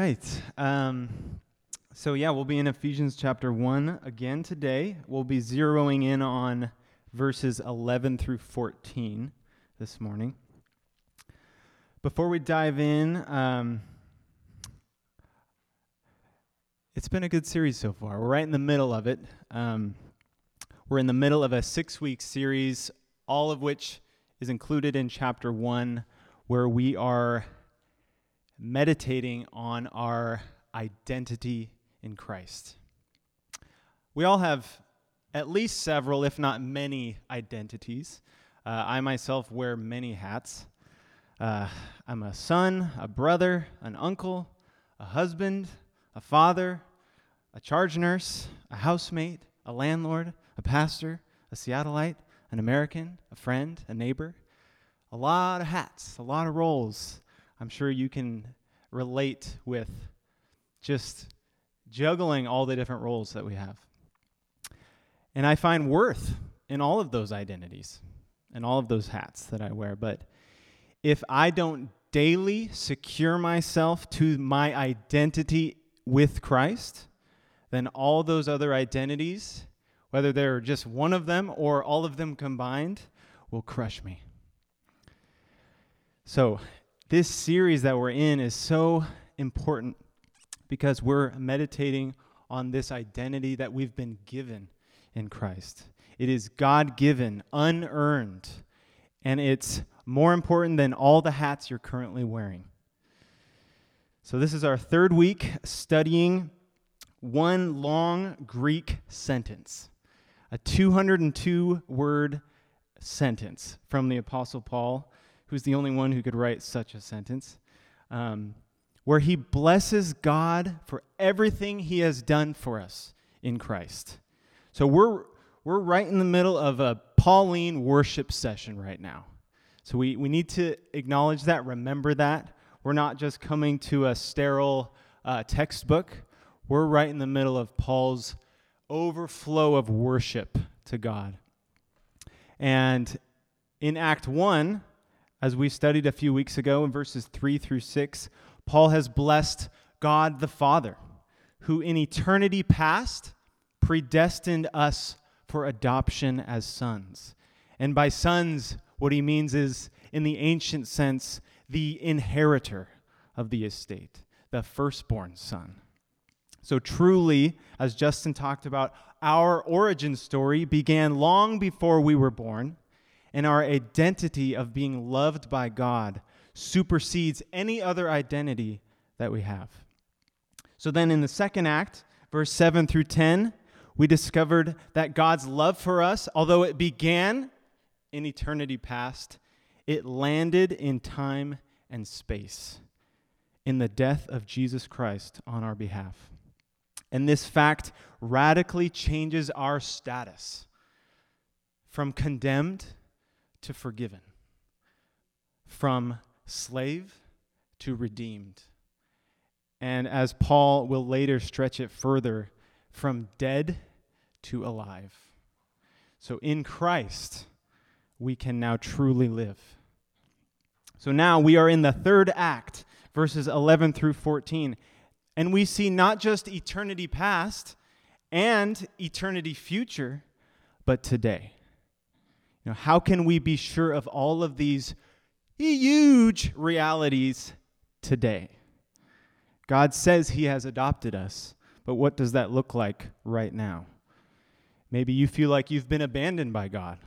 right. Um, so, yeah, we'll be in Ephesians chapter 1 again today. We'll be zeroing in on verses 11 through 14 this morning. Before we dive in, um, it's been a good series so far. We're right in the middle of it. Um, we're in the middle of a six week series, all of which is included in chapter 1, where we are meditating on our identity in Christ. We all have at least several, if not many, identities. Uh, I myself wear many hats. Uh, I'm a son, a brother, an uncle, a husband, a father, a charge nurse, a housemate, a landlord, a pastor, a Seattleite, an American, a friend, a neighbor. A lot of hats, a lot of roles. I'm sure you can relate with just juggling all the different roles that we have. And I find worth in all of those identities and all of those hats that I wear. But if I don't daily secure myself to my identity with Christ, then all those other identities, whether they're just one of them or all of them combined, will crush me. So, this series that we're in is so important because we're meditating on this identity that we've been given in Christ. It is God given, unearned, and it's more important than all the hats you're currently wearing. So, this is our third week studying one long Greek sentence, a 202 word sentence from the Apostle Paul who's the only one who could write such a sentence, um, where he blesses God for everything he has done for us in Christ. So we're, we're right in the middle of a Pauline worship session right now. So we, we need to acknowledge that, remember that. We're not just coming to a sterile uh, textbook, we're right in the middle of Paul's overflow of worship to God. And in Act 1, as we studied a few weeks ago in verses 3 through 6, Paul has blessed God the Father, who in eternity past predestined us for adoption as sons. And by sons, what he means is, in the ancient sense, the inheritor of the estate, the firstborn son. So, truly, as Justin talked about, our origin story began long before we were born and our identity of being loved by God supersedes any other identity that we have. So then in the second act, verse 7 through 10, we discovered that God's love for us, although it began in eternity past, it landed in time and space in the death of Jesus Christ on our behalf. And this fact radically changes our status from condemned to forgiven, from slave to redeemed. And as Paul will later stretch it further, from dead to alive. So in Christ, we can now truly live. So now we are in the third act, verses 11 through 14. And we see not just eternity past and eternity future, but today. Know, how can we be sure of all of these huge realities today? God says He has adopted us, but what does that look like right now? Maybe you feel like you've been abandoned by God.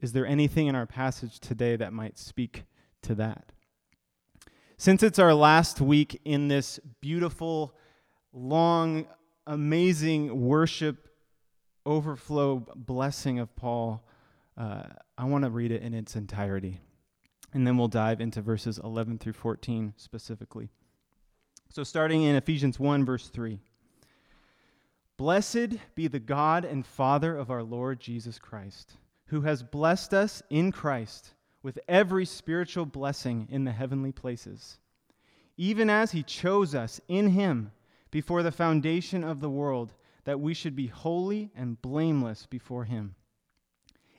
Is there anything in our passage today that might speak to that? Since it's our last week in this beautiful, long, amazing worship overflow blessing of Paul, uh, I want to read it in its entirety. And then we'll dive into verses 11 through 14 specifically. So, starting in Ephesians 1, verse 3. Blessed be the God and Father of our Lord Jesus Christ, who has blessed us in Christ with every spiritual blessing in the heavenly places, even as he chose us in him before the foundation of the world, that we should be holy and blameless before him.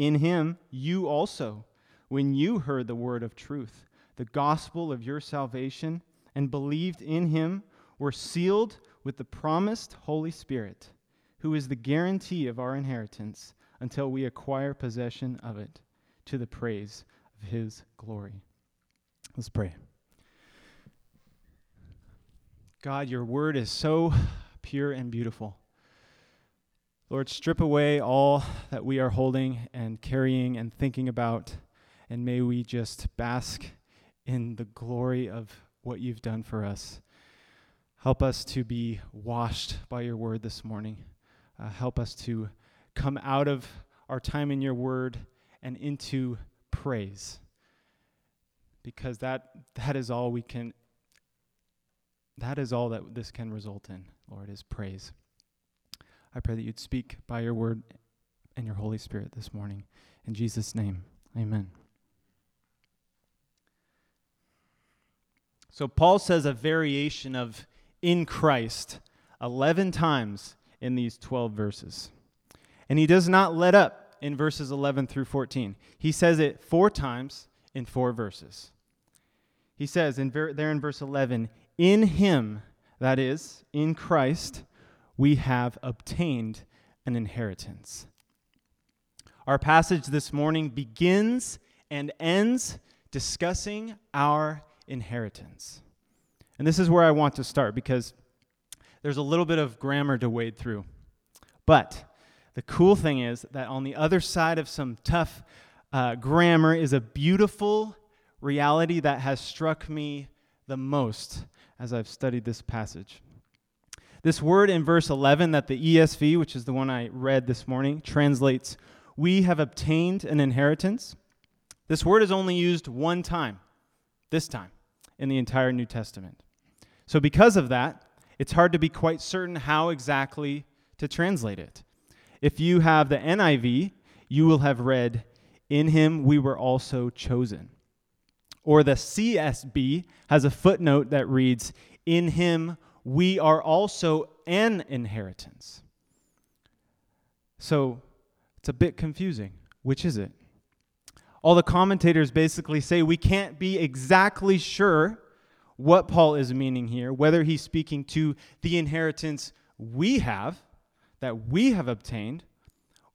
In him you also, when you heard the word of truth, the gospel of your salvation, and believed in him were sealed with the promised Holy Spirit, who is the guarantee of our inheritance until we acquire possession of it to the praise of his glory. Let's pray. God, your word is so pure and beautiful. Lord, strip away all that we are holding and carrying and thinking about, and may we just bask in the glory of what you've done for us. Help us to be washed by your word this morning. Uh, help us to come out of our time in your word and into praise. Because that that is all we can that is all that this can result in, Lord, is praise. I pray that you'd speak by your word and your Holy Spirit this morning. In Jesus' name, amen. So Paul says a variation of in Christ 11 times in these 12 verses. And he does not let up in verses 11 through 14. He says it four times in four verses. He says in ver- there in verse 11, In him, that is, in Christ, we have obtained an inheritance. Our passage this morning begins and ends discussing our inheritance. And this is where I want to start because there's a little bit of grammar to wade through. But the cool thing is that on the other side of some tough uh, grammar is a beautiful reality that has struck me the most as I've studied this passage. This word in verse 11 that the ESV, which is the one I read this morning, translates, We have obtained an inheritance. This word is only used one time, this time in the entire New Testament. So, because of that, it's hard to be quite certain how exactly to translate it. If you have the NIV, you will have read, In him we were also chosen. Or the CSB has a footnote that reads, In him we are also an inheritance. So it's a bit confusing. Which is it? all the commentators basically say we can't be exactly sure what Paul is meaning here, whether he's speaking to the inheritance we have, that we have obtained,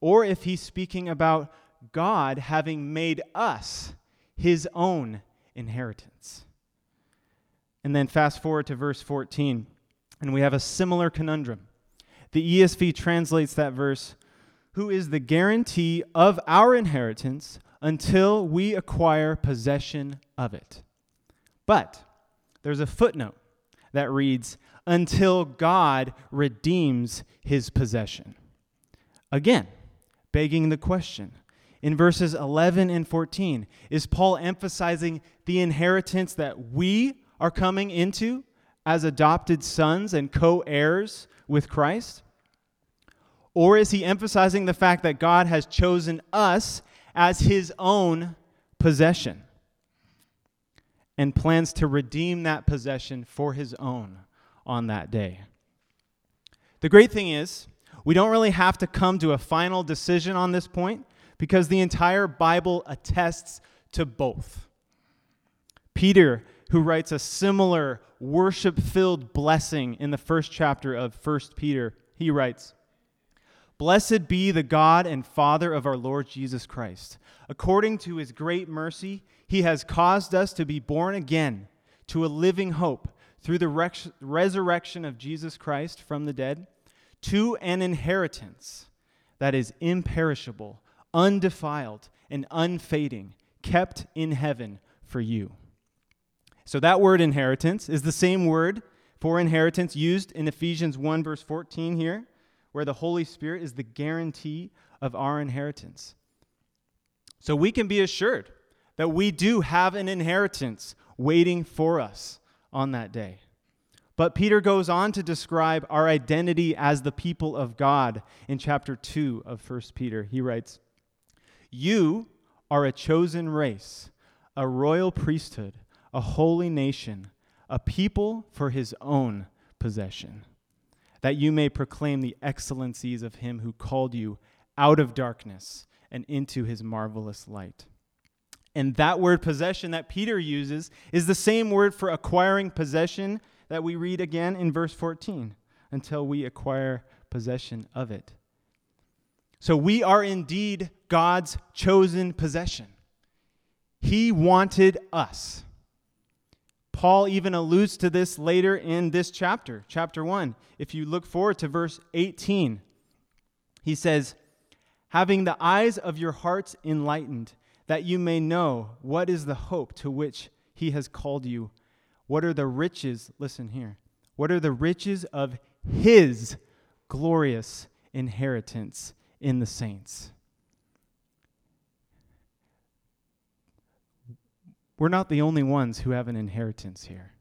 or if he's speaking about God having made us his own inheritance. And then fast forward to verse 14, and we have a similar conundrum. The ESV translates that verse, who is the guarantee of our inheritance until we acquire possession of it. But there's a footnote that reads, until God redeems his possession. Again, begging the question. In verses 11 and 14, is Paul emphasizing the inheritance that we are coming into as adopted sons and co heirs with Christ? Or is he emphasizing the fact that God has chosen us as his own possession and plans to redeem that possession for his own on that day. The great thing is, we don't really have to come to a final decision on this point because the entire Bible attests to both. Peter, who writes a similar worship filled blessing in the first chapter of 1 Peter, he writes, Blessed be the God and Father of our Lord Jesus Christ. According to his great mercy, he has caused us to be born again to a living hope through the res- resurrection of Jesus Christ from the dead to an inheritance that is imperishable, undefiled, and unfading, kept in heaven for you. So that word inheritance is the same word for inheritance used in Ephesians 1, verse 14 here, where the Holy Spirit is the guarantee of our inheritance. So we can be assured that we do have an inheritance waiting for us on that day. But Peter goes on to describe our identity as the people of God in chapter 2 of 1 Peter. He writes, You are a chosen race, a royal priesthood, a holy nation, a people for his own possession, that you may proclaim the excellencies of him who called you out of darkness and into his marvelous light. And that word possession that Peter uses is the same word for acquiring possession that we read again in verse 14 until we acquire possession of it. So we are indeed God's chosen possession. He wanted us. Paul even alludes to this later in this chapter, chapter 1. If you look forward to verse 18, he says, Having the eyes of your hearts enlightened, that you may know what is the hope to which he has called you what are the riches? Listen here. What are the riches of his glorious inheritance in the saints? We're not the only ones who have an inheritance here.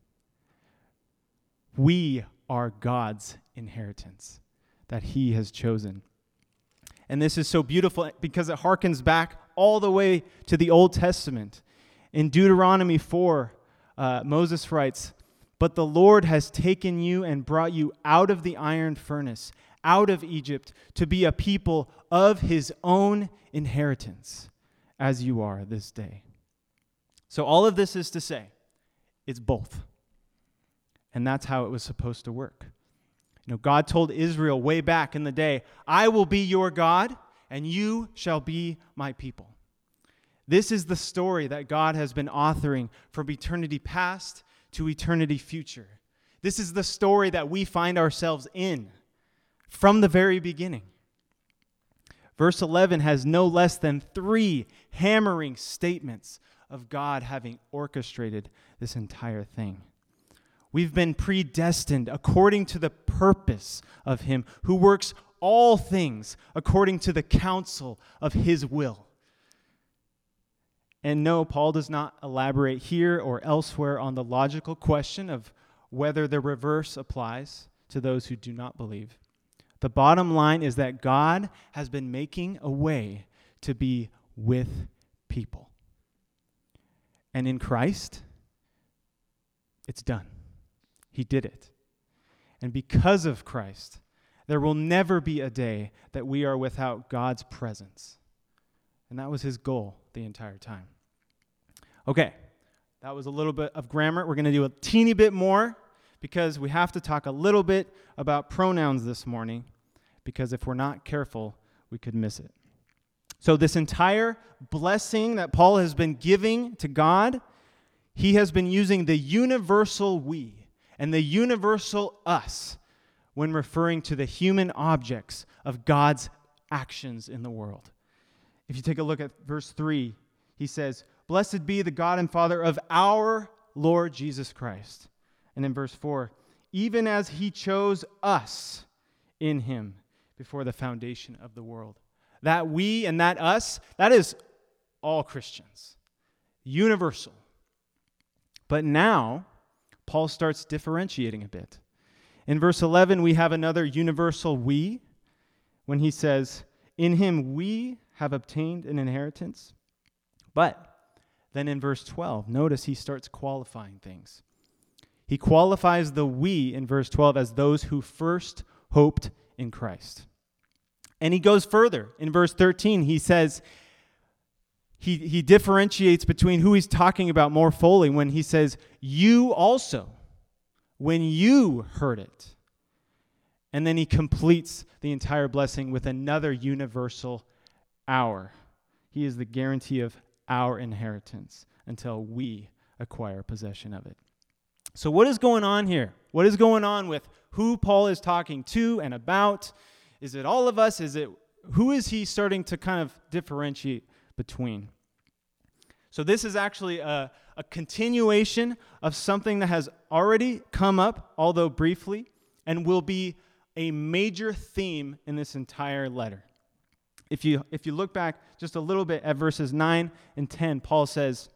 We are God's inheritance that he has chosen. And this is so beautiful because it harkens back all the way to the Old Testament. In Deuteronomy 4, uh, Moses writes, But the Lord has taken you and brought you out of the iron furnace, out of Egypt, to be a people of his own inheritance, as you are this day. So, all of this is to say, it's both. And that's how it was supposed to work. You know, God told Israel way back in the day, I will be your God, and you shall be my people. This is the story that God has been authoring from eternity past to eternity future. This is the story that we find ourselves in from the very beginning. Verse 11 has no less than three hammering statements of God having orchestrated this entire thing. We've been predestined according to the purpose of Him who works all things according to the counsel of His will. And no, Paul does not elaborate here or elsewhere on the logical question of whether the reverse applies to those who do not believe. The bottom line is that God has been making a way to be with people. And in Christ, it's done. He did it. And because of Christ, there will never be a day that we are without God's presence. And that was his goal the entire time. Okay, that was a little bit of grammar. We're going to do a teeny bit more because we have to talk a little bit about pronouns this morning because if we're not careful, we could miss it. So, this entire blessing that Paul has been giving to God, he has been using the universal we and the universal us when referring to the human objects of God's actions in the world. If you take a look at verse 3, he says, Blessed be the God and Father of our Lord Jesus Christ. And in verse 4, even as he chose us in him before the foundation of the world. That we and that us, that is all Christians, universal. But now, Paul starts differentiating a bit. In verse 11, we have another universal we when he says, In him we have obtained an inheritance. But then in verse 12, notice he starts qualifying things. He qualifies the we in verse 12 as those who first hoped in Christ. And he goes further. In verse 13, he says, he, he differentiates between who he's talking about more fully when he says, You also, when you heard it. And then he completes the entire blessing with another universal our. He is the guarantee of our inheritance until we acquire possession of it. So, what is going on here? What is going on with who Paul is talking to and about? Is it all of us? Is it who is he starting to kind of differentiate between? So, this is actually a, a continuation of something that has already come up, although briefly, and will be a major theme in this entire letter. If you, if you look back just a little bit at verses 9 and 10, Paul says,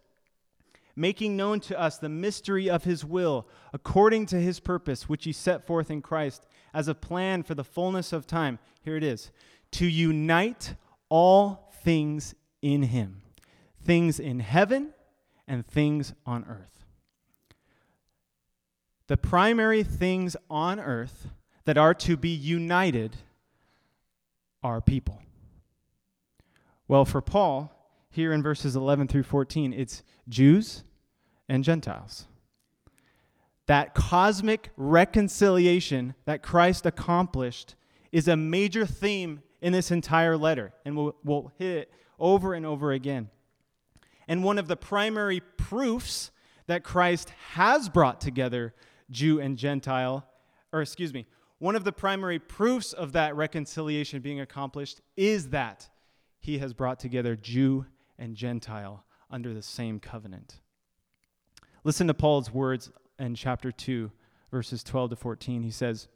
Making known to us the mystery of his will, according to his purpose, which he set forth in Christ as a plan for the fullness of time. Here it is to unite all things in him, things in heaven and things on earth. The primary things on earth that are to be united are people. Well, for Paul, here in verses 11 through 14, it's Jews and Gentiles. That cosmic reconciliation that Christ accomplished is a major theme in this entire letter, and we'll, we'll hit it over and over again. And one of the primary proofs that Christ has brought together Jew and Gentile, or excuse me, one of the primary proofs of that reconciliation being accomplished is that he has brought together Jew and Gentile under the same covenant. Listen to Paul's words in chapter 2, verses 12 to 14. He says,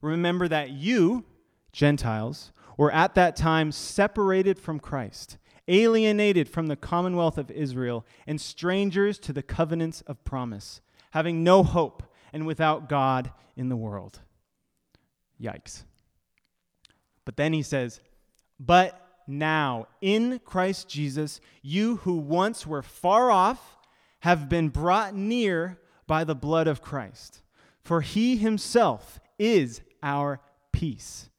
Remember that you, Gentiles, were at that time separated from Christ, alienated from the commonwealth of Israel, and strangers to the covenants of promise, having no hope and without God in the world. Yikes. But then he says, But now, in Christ Jesus, you who once were far off have been brought near by the blood of Christ. For he himself is our peace,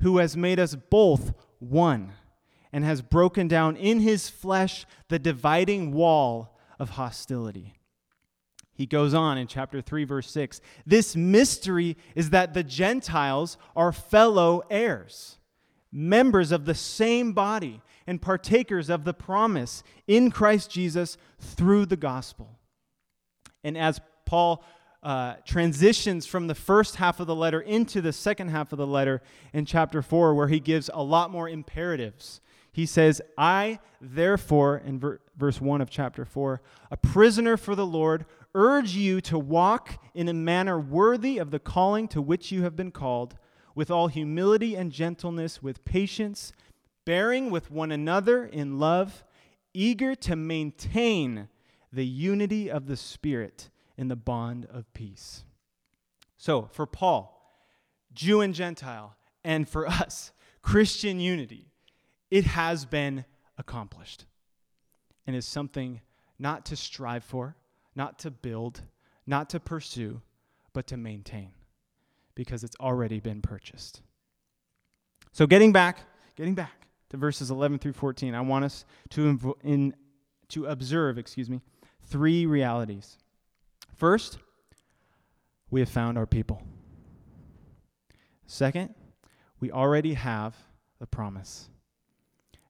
who has made us both one and has broken down in his flesh the dividing wall of hostility. He goes on in chapter 3, verse 6. This mystery is that the Gentiles are fellow heirs members of the same body and partakers of the promise in Christ Jesus through the gospel. And as Paul uh, transitions from the first half of the letter into the second half of the letter in chapter 4, where he gives a lot more imperatives. He says, I, therefore, in ver- verse 1 of chapter 4, a prisoner for the Lord, urge you to walk in a manner worthy of the calling to which you have been called with all humility and gentleness, with patience, bearing with one another in love, eager to maintain the unity of the Spirit in the bond of peace. So, for Paul, Jew and Gentile, and for us, Christian unity, it has been accomplished and is something not to strive for, not to build, not to pursue, but to maintain because it's already been purchased. So getting back, getting back to verses 11 through 14, I want us to in, to observe, excuse me, three realities. First, we have found our people. Second, we already have the promise.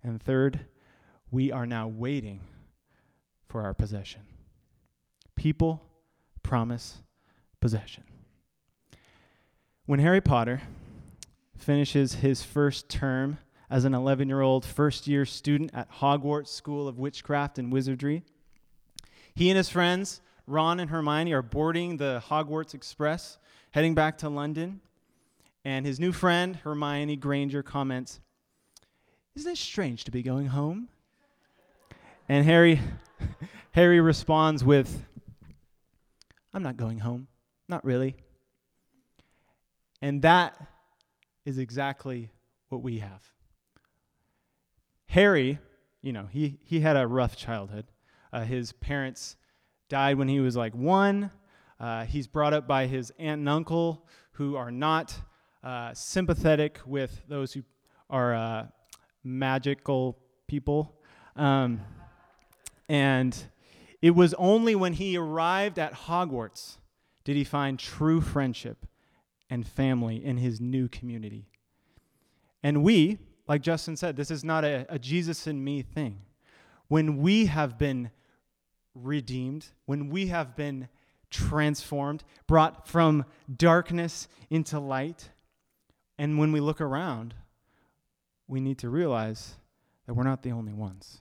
And third, we are now waiting for our possession. People, promise, possession. When Harry Potter finishes his first term as an 11 year old first year student at Hogwarts School of Witchcraft and Wizardry, he and his friends, Ron and Hermione, are boarding the Hogwarts Express, heading back to London. And his new friend, Hermione Granger, comments, Isn't it strange to be going home? And Harry, Harry responds with, I'm not going home. Not really. And that is exactly what we have. Harry, you know, he, he had a rough childhood. Uh, his parents died when he was like one. Uh, he's brought up by his aunt and uncle who are not uh, sympathetic with those who are uh, magical people. Um, and it was only when he arrived at Hogwarts did he find true friendship and family in his new community. And we, like Justin said, this is not a, a Jesus and me thing. When we have been redeemed, when we have been transformed, brought from darkness into light. And when we look around, we need to realize that we're not the only ones.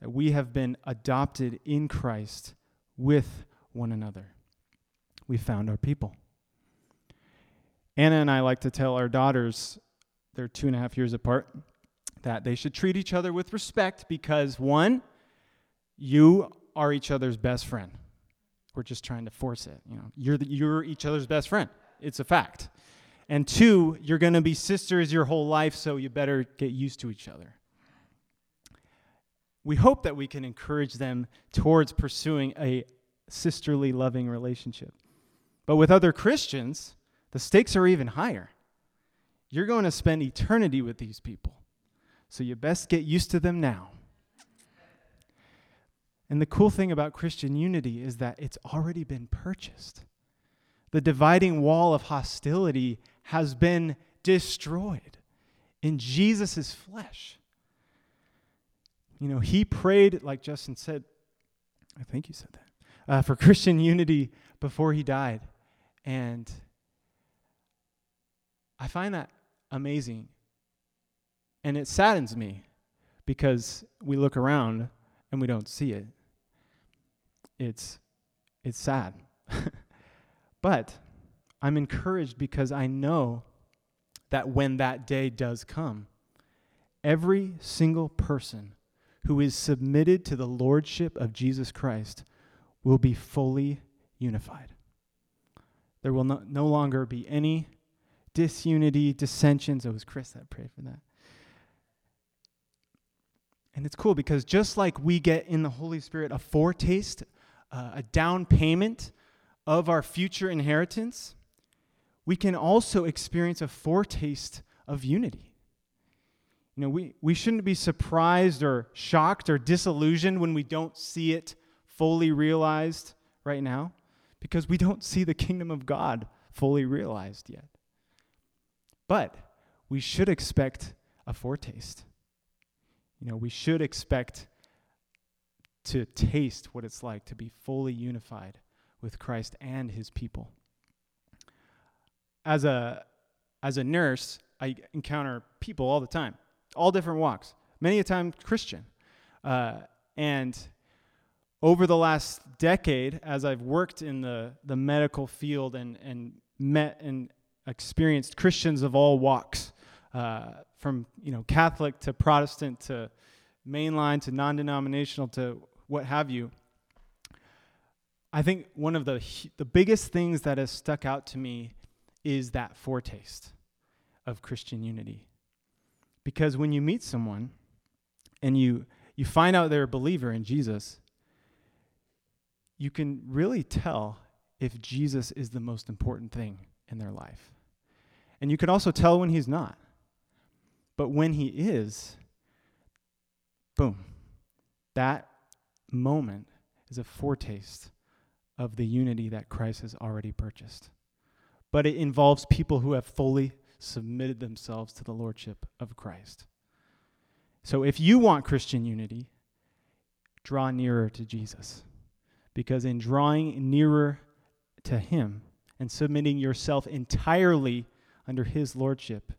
That we have been adopted in Christ with one another. We found our people. Anna and I like to tell our daughters, they're two and a half years apart, that they should treat each other with respect because, one, you are each other's best friend. We're just trying to force it. You know, you're, the, you're each other's best friend. It's a fact. And two, you're going to be sisters your whole life, so you better get used to each other. We hope that we can encourage them towards pursuing a sisterly, loving relationship. But with other Christians, the stakes are even higher. You're going to spend eternity with these people, so you best get used to them now. And the cool thing about Christian unity is that it's already been purchased. The dividing wall of hostility has been destroyed in Jesus' flesh. You know, he prayed, like Justin said, I think you said that, uh, for Christian unity before he died. And I find that amazing. And it saddens me because we look around and we don't see it. It's, it's sad. but I'm encouraged because I know that when that day does come, every single person who is submitted to the lordship of Jesus Christ will be fully unified. There will no, no longer be any disunity, dissensions. Oh, it was Chris that prayed for that. And it's cool because just like we get in the Holy Spirit a foretaste, uh, a down payment of our future inheritance, we can also experience a foretaste of unity. You know, we, we shouldn't be surprised or shocked or disillusioned when we don't see it fully realized right now because we don't see the kingdom of God fully realized yet. But we should expect a foretaste. You know, we should expect to taste what it's like to be fully unified with Christ and his people. As a as a nurse, I encounter people all the time, all different walks, many a time Christian. Uh, and over the last decade, as I've worked in the, the medical field and, and met and experienced Christians of all walks, uh, from you know Catholic to Protestant to mainline to non-denominational to what have you. I think one of the the biggest things that has stuck out to me is that foretaste of Christian unity. Because when you meet someone and you you find out they're a believer in Jesus, you can really tell if Jesus is the most important thing in their life. And you can also tell when he's not. But when he is, boom, that moment is a foretaste of the unity that Christ has already purchased. But it involves people who have fully submitted themselves to the lordship of Christ. So if you want Christian unity, draw nearer to Jesus. Because in drawing nearer to him and submitting yourself entirely under his lordship,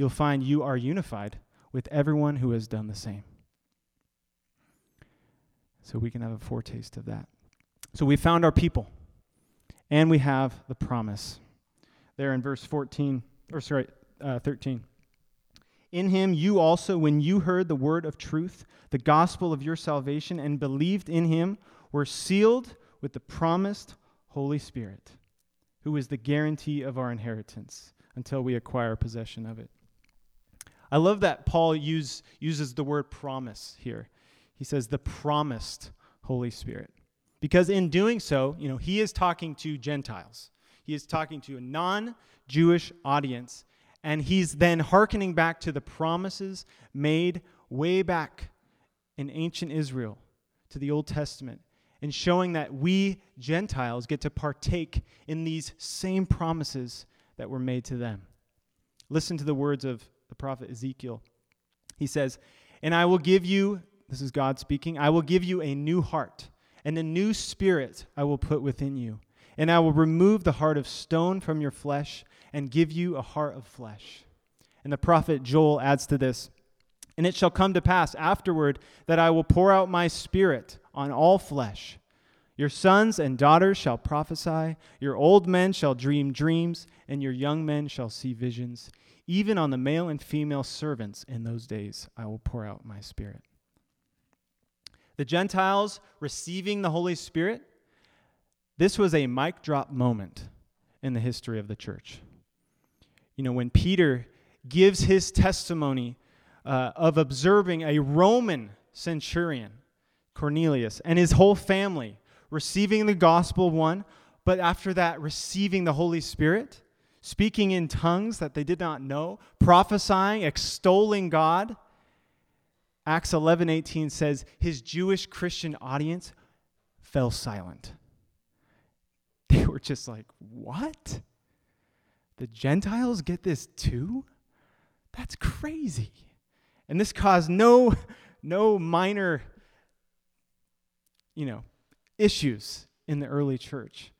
you'll find you are unified with everyone who has done the same. So we can have a foretaste of that. So we found our people, and we have the promise. There in verse 14, or sorry, uh, 13. In him you also, when you heard the word of truth, the gospel of your salvation, and believed in him, were sealed with the promised Holy Spirit, who is the guarantee of our inheritance until we acquire possession of it. I love that Paul use, uses the word promise here. He says the promised Holy Spirit. Because in doing so, you know, he is talking to Gentiles. He is talking to a non-Jewish audience, and he's then hearkening back to the promises made way back in ancient Israel to the Old Testament and showing that we Gentiles get to partake in these same promises that were made to them. Listen to the words of the prophet Ezekiel. He says, And I will give you, this is God speaking, I will give you a new heart, and a new spirit I will put within you. And I will remove the heart of stone from your flesh and give you a heart of flesh. And the prophet Joel adds to this And it shall come to pass afterward that I will pour out my spirit on all flesh. Your sons and daughters shall prophesy, your old men shall dream dreams, and your young men shall see visions. Even on the male and female servants in those days I will pour out my spirit. The Gentiles receiving the Holy Spirit, this was a mic drop moment in the history of the church. You know, when Peter gives his testimony uh, of observing a Roman centurion, Cornelius, and his whole family receiving the gospel, one, but after that, receiving the Holy Spirit, speaking in tongues that they did not know, prophesying, extolling God. Acts 11:18 says his Jewish Christian audience fell silent. They were just like, "What? The Gentiles get this too? That's crazy." And this caused no no minor you know, issues in the early church.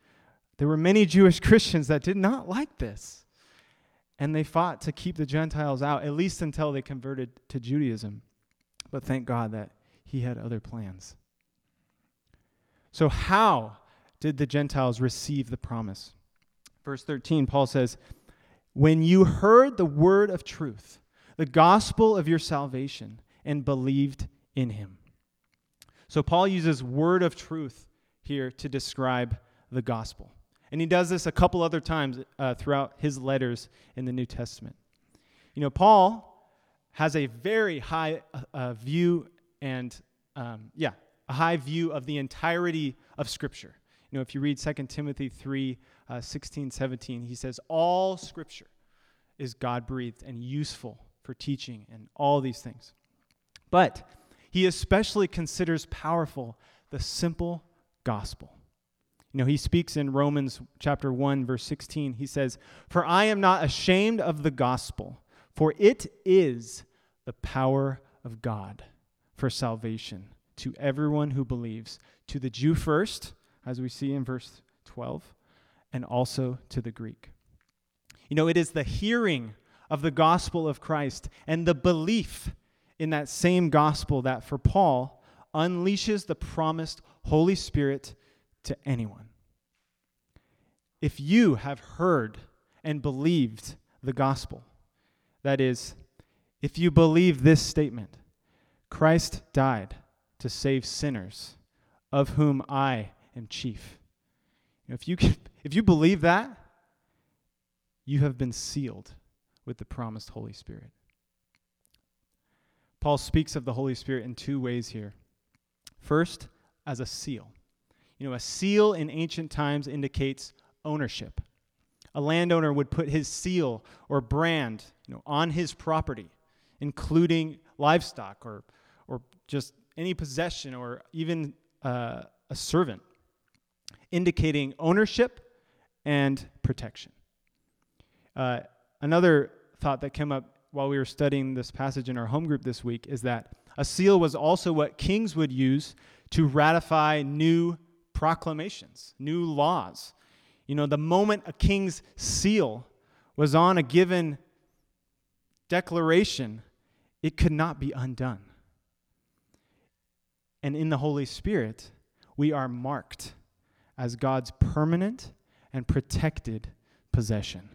There were many Jewish Christians that did not like this. And they fought to keep the Gentiles out, at least until they converted to Judaism. But thank God that he had other plans. So, how did the Gentiles receive the promise? Verse 13, Paul says, When you heard the word of truth, the gospel of your salvation, and believed in him. So, Paul uses word of truth here to describe the gospel. And he does this a couple other times uh, throughout his letters in the New Testament. You know, Paul has a very high uh, uh, view and, um, yeah, a high view of the entirety of Scripture. You know, if you read 2 Timothy 3 uh, 16, 17, he says, All Scripture is God breathed and useful for teaching and all these things. But he especially considers powerful the simple gospel. You know, he speaks in Romans chapter 1 verse 16. He says, "For I am not ashamed of the gospel, for it is the power of God for salvation to everyone who believes, to the Jew first, as we see in verse 12, and also to the Greek." You know, it is the hearing of the gospel of Christ and the belief in that same gospel that for Paul unleashes the promised Holy Spirit to anyone. If you have heard and believed the gospel, that is, if you believe this statement, Christ died to save sinners, of whom I am chief. If you, if you believe that, you have been sealed with the promised Holy Spirit. Paul speaks of the Holy Spirit in two ways here. First, as a seal. You know, a seal in ancient times indicates ownership. A landowner would put his seal or brand you know, on his property, including livestock or, or just any possession or even uh, a servant, indicating ownership and protection. Uh, another thought that came up while we were studying this passage in our home group this week is that a seal was also what kings would use to ratify new proclamations, new laws. You know, the moment a king's seal was on a given declaration, it could not be undone. And in the Holy Spirit, we are marked as God's permanent and protected possession.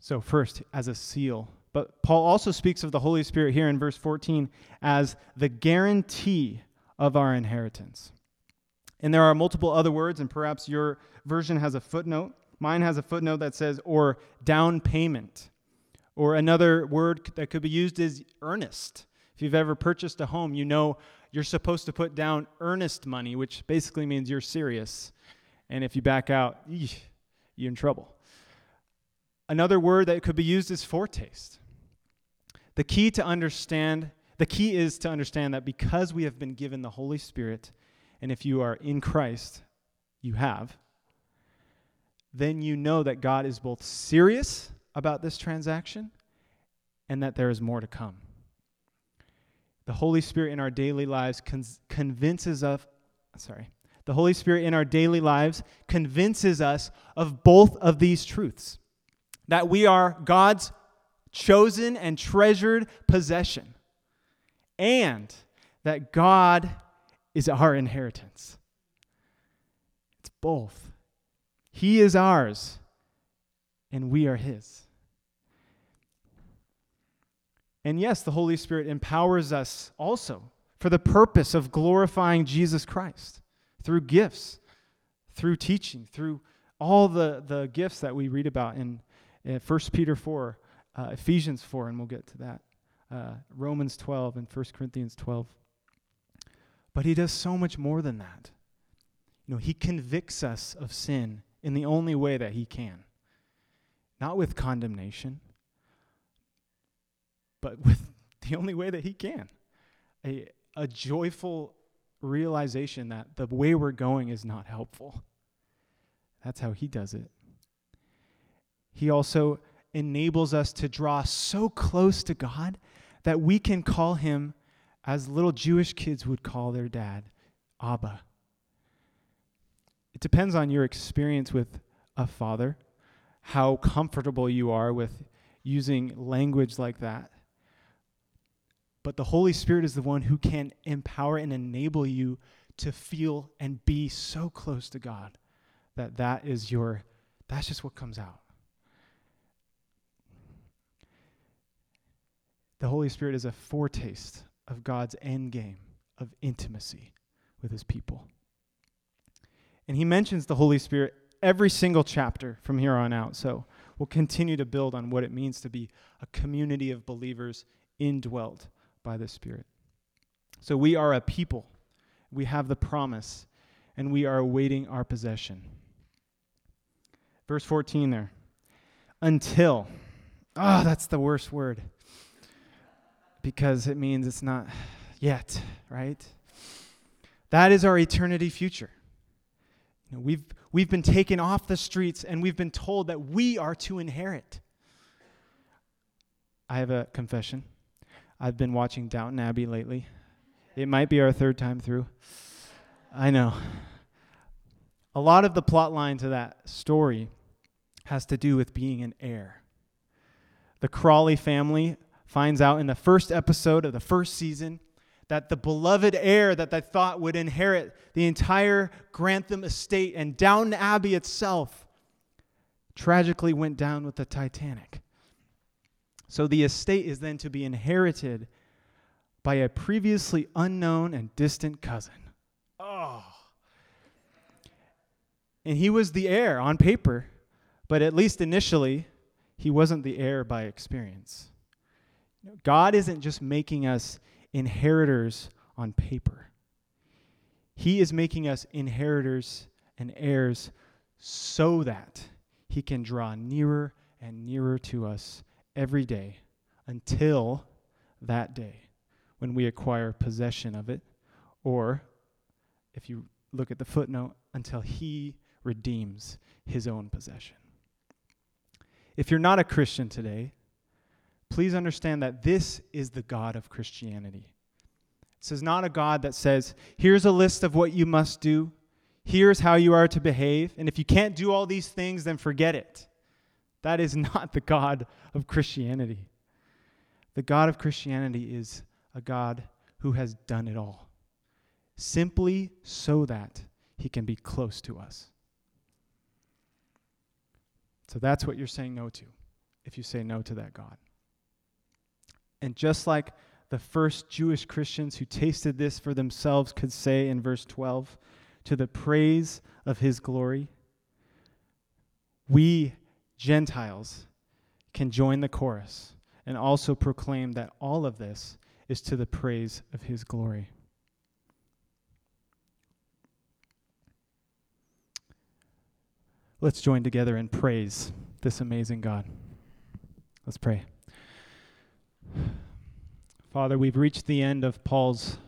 So, first, as a seal. But Paul also speaks of the Holy Spirit here in verse 14 as the guarantee of our inheritance. And there are multiple other words, and perhaps your version has a footnote. Mine has a footnote that says, or down payment. Or another word that could be used is earnest. If you've ever purchased a home, you know you're supposed to put down earnest money, which basically means you're serious. And if you back out, you're in trouble. Another word that could be used is foretaste. The key to understand, the key is to understand that because we have been given the Holy Spirit, and if you are in Christ, you have, then you know that God is both serious about this transaction and that there is more to come. the Holy Spirit in our daily lives con- convinces of sorry. The Holy Spirit in our daily lives convinces us of both of these truths. That we are God's chosen and treasured possession, and that God is our inheritance. It's both. He is ours, and we are His. And yes, the Holy Spirit empowers us also for the purpose of glorifying Jesus Christ through gifts, through teaching, through all the, the gifts that we read about in, in 1 Peter 4, uh, Ephesians 4, and we'll get to that, uh, Romans 12, and 1 Corinthians 12. But he does so much more than that. You know, he convicts us of sin in the only way that he can. Not with condemnation, but with the only way that he can. A, a joyful realization that the way we're going is not helpful. That's how he does it. He also enables us to draw so close to God that we can call him as little Jewish kids would call their dad, Abba. It depends on your experience with a father, how comfortable you are with using language like that. But the Holy Spirit is the one who can empower and enable you to feel and be so close to God that that is your that's just what comes out. The Holy Spirit is a foretaste of God's end game of intimacy with his people. And he mentions the Holy Spirit every single chapter from here on out. So we'll continue to build on what it means to be a community of believers indwelt by the Spirit. So we are a people, we have the promise, and we are awaiting our possession. Verse 14 there. Until. Ah, oh, that's the worst word because it means it's not yet, right? That is our eternity future. You know, we've, we've been taken off the streets and we've been told that we are to inherit. I have a confession. I've been watching Downton Abbey lately. It might be our third time through. I know. A lot of the plot line to that story has to do with being an heir. The Crawley family finds out in the first episode of the first season that the beloved heir that they thought would inherit the entire Grantham estate and Downton Abbey itself tragically went down with the Titanic. So the estate is then to be inherited by a previously unknown and distant cousin. Oh. And he was the heir on paper, but at least initially, he wasn't the heir by experience. God isn't just making us inheritors on paper, He is making us inheritors and heirs so that He can draw nearer and nearer to us every day until that day when we acquire possession of it, or if you look at the footnote, until He redeems His own possession. If you're not a Christian today, please understand that this is the God of Christianity. This is not a God that says, here's a list of what you must do, here's how you are to behave, and if you can't do all these things, then forget it. That is not the God of Christianity. The God of Christianity is a God who has done it all, simply so that he can be close to us. So that's what you're saying no to if you say no to that God. And just like the first Jewish Christians who tasted this for themselves could say in verse 12, to the praise of his glory, we Gentiles can join the chorus and also proclaim that all of this is to the praise of his glory. Let's join together and praise this amazing God. Let's pray. Father, we've reached the end of Paul's